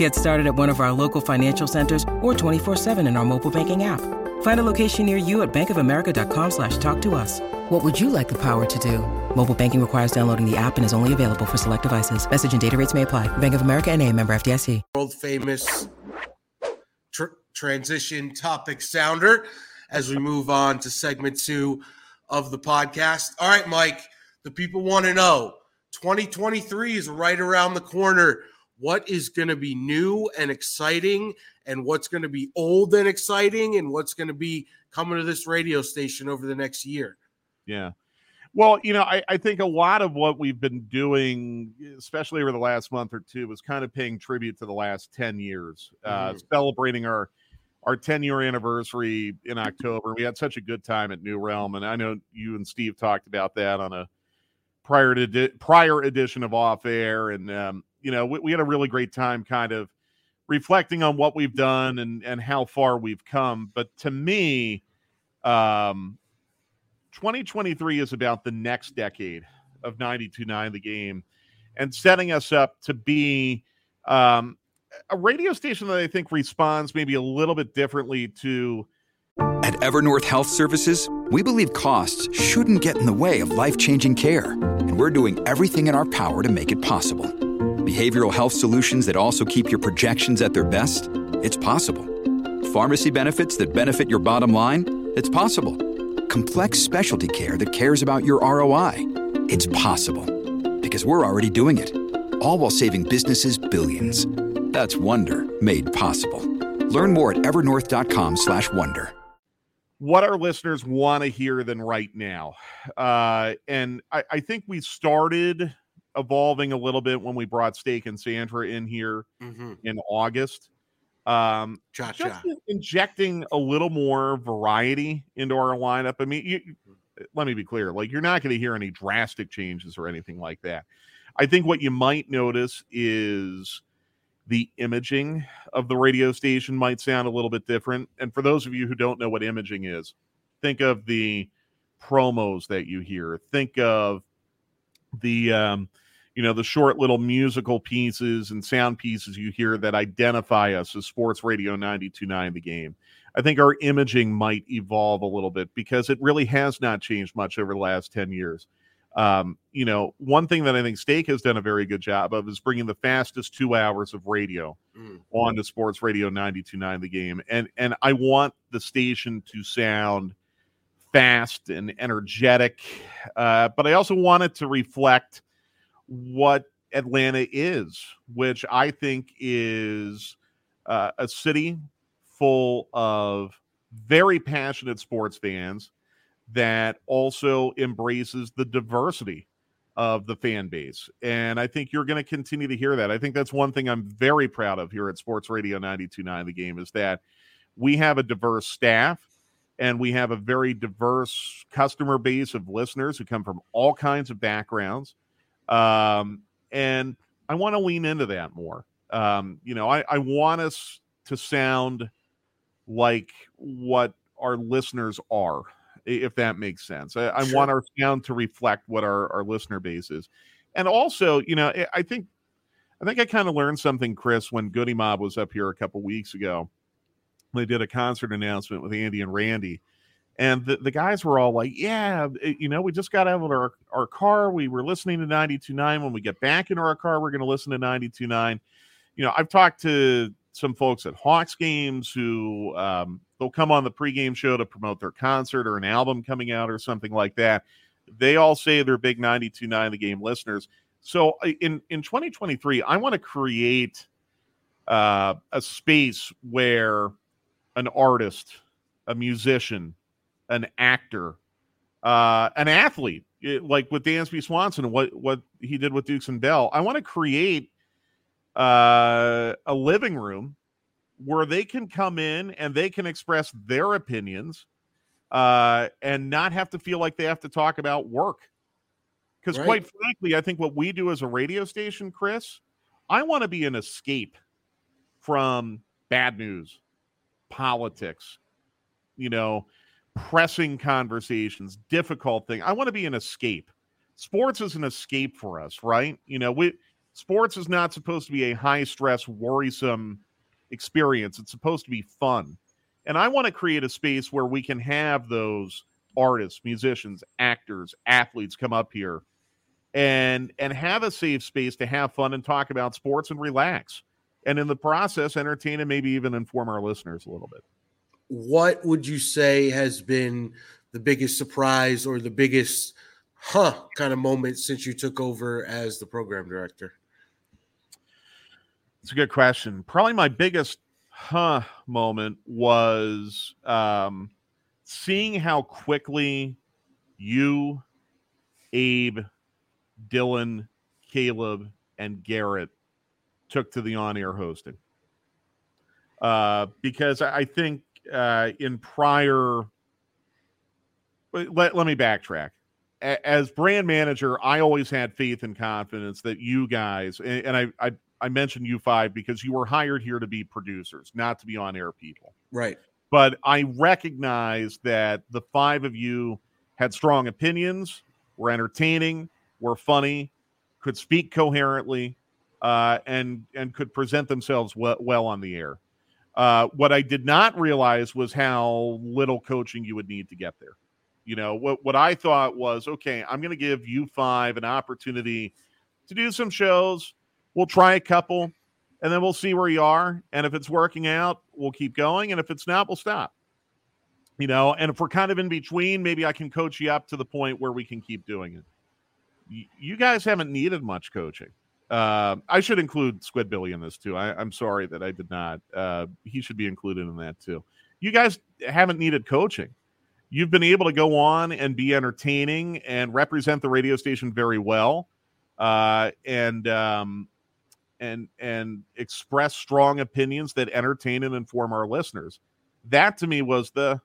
Get started at one of our local financial centers or 24-7 in our mobile banking app. Find a location near you at bankofamerica.com slash talk to us. What would you like the power to do? Mobile banking requires downloading the app and is only available for select devices. Message and data rates may apply. Bank of America and a member FDIC. World famous tr- transition topic sounder as we move on to segment two of the podcast. All right, Mike, the people want to know 2023 is right around the corner. What is going to be new and exciting, and what's going to be old and exciting, and what's going to be coming to this radio station over the next year? Yeah. Well, you know, I, I think a lot of what we've been doing, especially over the last month or two, was kind of paying tribute to the last 10 years, uh, Mhm. celebrating our our 10 year anniversary in October. We had such a good time at New Realm, and I know you and Steve talked about that on a prior to di- prior edition of Off Air, and um, you know, we, we had a really great time, kind of reflecting on what we've done and and how far we've come. But to me, um, 2023 is about the next decade of 92.9 the game and setting us up to be um, a radio station that I think responds maybe a little bit differently to At Evernorth Health Services, we believe costs shouldn't get in the way of life changing care, and we're doing everything in our power to make it possible. Behavioral health solutions that also keep your projections at their best? It's possible. Pharmacy benefits that benefit your bottom line? It's possible. Complex specialty care that cares about your ROI? It's possible. Because we're already doing it. All while saving businesses billions. That's Wonder made possible. Learn more at evernorth.com/wonder. what our listeners want to hear than right now. Uh, and I, I think we started evolving a little bit when we brought Steak and Sandra in here Mm-hmm. in August. Um, Cha just injecting a little more variety into our lineup. I mean, you, you- let me be clear: like you're not going to hear any drastic changes or anything like that. I think what you might notice is the imaging of the radio station might sound a little bit different. And for those of you who don't know what imaging is, think of the promos that you hear. Think of the um, you know the short little musical pieces and sound pieces you hear that identify us as sports radio 929 the game. I think our imaging might evolve a little bit because it really has not changed much over the last 10 years. Um, you know one thing that i think Steak has done a very good job of is bringing the fastest two hours of radio Mm. on to sports radio 929 the game. And and i want the station to sound fast and energetic uh, but i also want it to reflect what Atlanta is, which I think is uh, a city full of very passionate sports fans that also embraces the diversity of the fan base. And I think you're going to continue to hear that. I think that's one thing I'm very proud of here at Sports Radio 929 the game is that we have a diverse staff and we have a very diverse customer base of listeners who come from all kinds of backgrounds um, and I want to lean into that more. Um, you know, I, I want us to sound like what our listeners are, if that makes sense. I, I Sure. want our sound to reflect what our, our listener base is. And also, you know, I- I think I think I kind of learned something, Chris, when Goodie Mob was up here a couple weeks ago. They did a concert announcement with Andy and Randy and the, the guys were all like yeah it- you know we just got out of our, our car we were listening to 92.9 when we get back into our car we're going to listen to 92.9 you know i've talked to some folks at hawks games who um, they'll come on the pregame show to promote their concert or an album coming out or something like that. They all say they're big 92.9 the game listeners. So in in 2023 i want to create uh, a space where an artist a musician an actor, uh, an athlete, eh, like with Dansby Swanson and what what he did with Dukes and Bell. I want to create uh, a living room where they can come in and they can express their opinions uh, and not have to feel like they have to talk about work. Because, Right. quite frankly, I think what we do as a radio station, Chris, I want to be an escape from bad news, politics, you know, pressing conversations, difficult thing. I want to be an escape. Sports is an escape for us, right? You know, we sports is not supposed to be a high stress, worrisome experience. It's supposed to be fun. And I want to create a space where we can have those artists, musicians, actors, athletes come up here and and have a safe space to have fun and talk about sports and relax. And in the process, entertain and maybe even inform our listeners a little bit. What would you say has been the biggest surprise or the biggest huh kind of moment since you took over as the program director? It's a good question. Probably my biggest huh moment was um, seeing how quickly you, Abe, Dylan, Caleb, and Garrett took to the on air hosting. Uh, because I I think uh, in prior, let, let me backtrack. As brand manager, I always had faith and confidence that you guys, and, and I, I I mentioned you five because you were hired here to be producers, not to be on air people. Right. But I recognize that the five of you had strong opinions, were entertaining, were funny, could speak coherently, uh, and and could present themselves well, well on the air. Uh, what I did not realize was how little coaching you would need to get there. You know, what what I thought was okay. I'm going to give you five an opportunity to do some shows. We'll try a couple, and then we'll see where you are. And if it's working out, we'll keep going. And if it's not, we'll stop. You know, and if we're kind of in between, maybe I can coach you up to the point where we can keep doing it. Y- You guys haven't needed much coaching. Uh, I should include Squid Billy in this too. I, I'm sorry that I did not. Uh, he should be included in that too. You guys haven't needed coaching. You've been able to go on and be entertaining and represent the radio station very well, uh, and um, and and express strong opinions that entertain and inform our listeners. That to me was the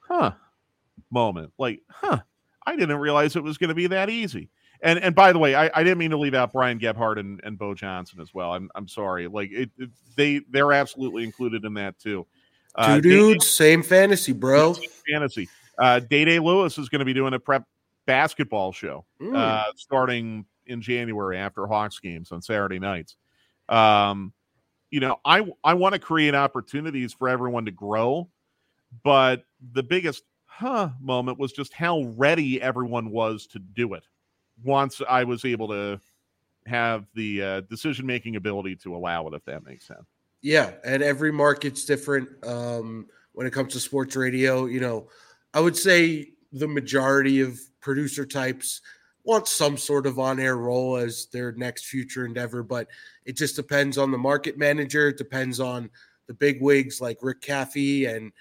huh moment. Like, huh, I didn't realize it was going to be that easy. And and by the way, I, I didn't mean to leave out Brian Gebhardt and, and Bo Johnson as well. I'm I'm sorry. Like it, it- they they're absolutely included in that too. Uh, Two dudes, same fantasy, bro. Day- fantasy. Uh, Day Day Lewis is going to be doing a prep basketball show Mm. uh, starting in January after Hawks games on Saturday nights. Um, you know, I I want to create opportunities for everyone to grow, but the biggest huh moment was just how ready everyone was to do it once I was able to have the uh, decision making ability to allow it, if that makes sense. Yeah, and every market's different um, when it comes to sports radio. You know, I would say the majority of producer types want some sort of on-air role as their next future endeavor, but it just depends on the market manager. It depends on the big wigs like Rick Caffey and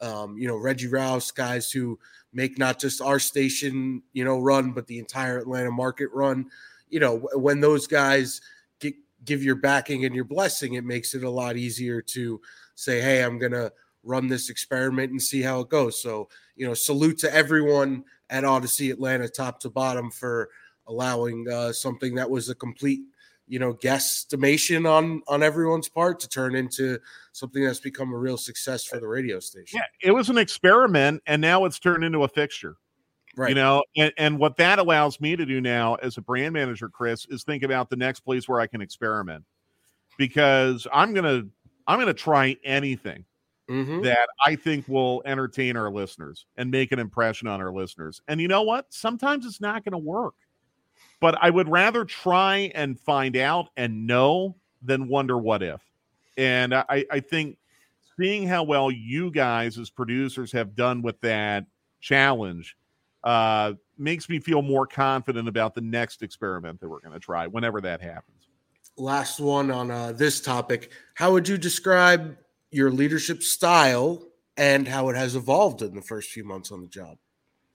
um, you know Reggie Rouse, guys who make not just our station you know run, but the entire Atlanta market run. You know, when those guys gi- give your backing and your blessing, it makes it a lot easier to say, "Hey, I'm gonna run this experiment and see how it goes." So, you know, salute to everyone at Audacy Atlanta, top to bottom, for allowing uh, something that was a complete, you know, guesstimation on on everyone's part to turn into something that's become a real success for the radio station. Yeah, it was an experiment, and now it's turned into a fixture. right. You know, and, and what that allows me to do now as a brand manager, Chris, is think about the next place where I can experiment. Because I'm gonna I'm gonna try anything Mhm. that I think will entertain our listeners and make an impression on our listeners. And you know what? Sometimes it's not gonna work. But I would rather try and find out and know than wonder what if. And I, I think seeing how well you guys as producers have done with that challenge uh, makes me feel more confident about the next experiment that we're going to try whenever that happens. last one on uh, this topic. How would you describe your leadership style and how it has evolved in the first few months on the job?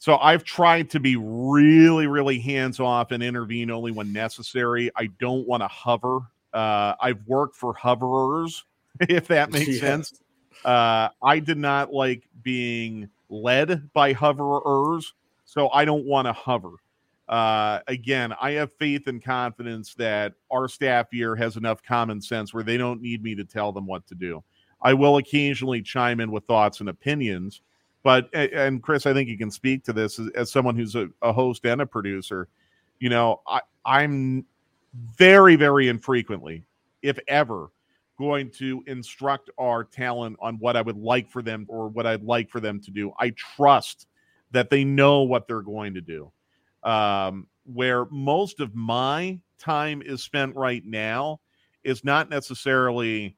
So I've tried to be really, really hands off and intervene only when necessary. I don't want to hover Uh, I've worked for hoverers, if that makes Yes. sense. Uh, I did not like being led by hoverers, so I don't want to hover. Uh, again, I have faith and confidence that our staff here has enough common sense where they don't need me to tell them what to do. I will occasionally chime in with thoughts and opinions, but and Chris, I think you can speak to this as, someone who's a, a host and a producer. You know, I, I'm very, very infrequently, if ever, going to instruct our talent on what I would like for them or what I'd like for them to do. I trust that they know what they're going to do. Um, where most of my time is spent right now is not necessarily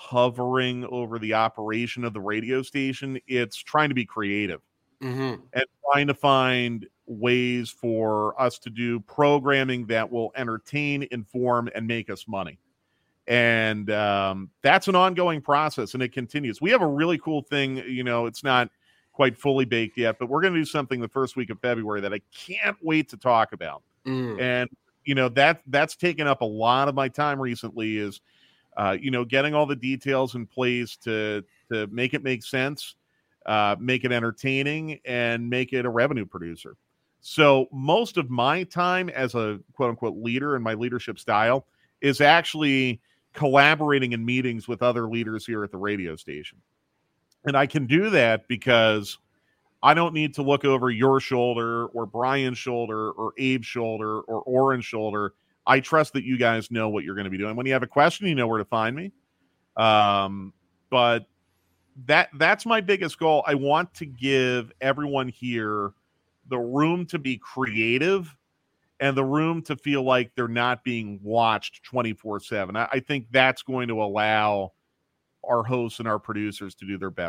hovering over the operation of the radio station, it's trying to be creative hmm and trying to find ways for us to do programming that will entertain, inform, and make us money. And um, that's an ongoing process and it continues. We have a really cool thing, you know, it's not quite fully baked yet, but we're going to do something the first week of February that I can't wait to talk about. Mm. And, you know, that that's taken up a lot of my time recently is, uh, you know, getting all the details in place to to make it make sense uh, make it entertaining, and make it a revenue producer. So most of my time as a quote unquote leader in my leadership style is actually collaborating in meetings with other leaders here at the radio station. And I can do that because I don't need to look over your shoulder or Brian's shoulder or Abe's shoulder or Oren's shoulder. I trust that you guys know what you're going to be doing. When you have a question, you know where to find me. Um, but that that's my biggest goal. I want to give everyone here the room to be creative and the room to feel like they're not being watched 24 7. I I think that's going to allow our hosts and our producers to do their best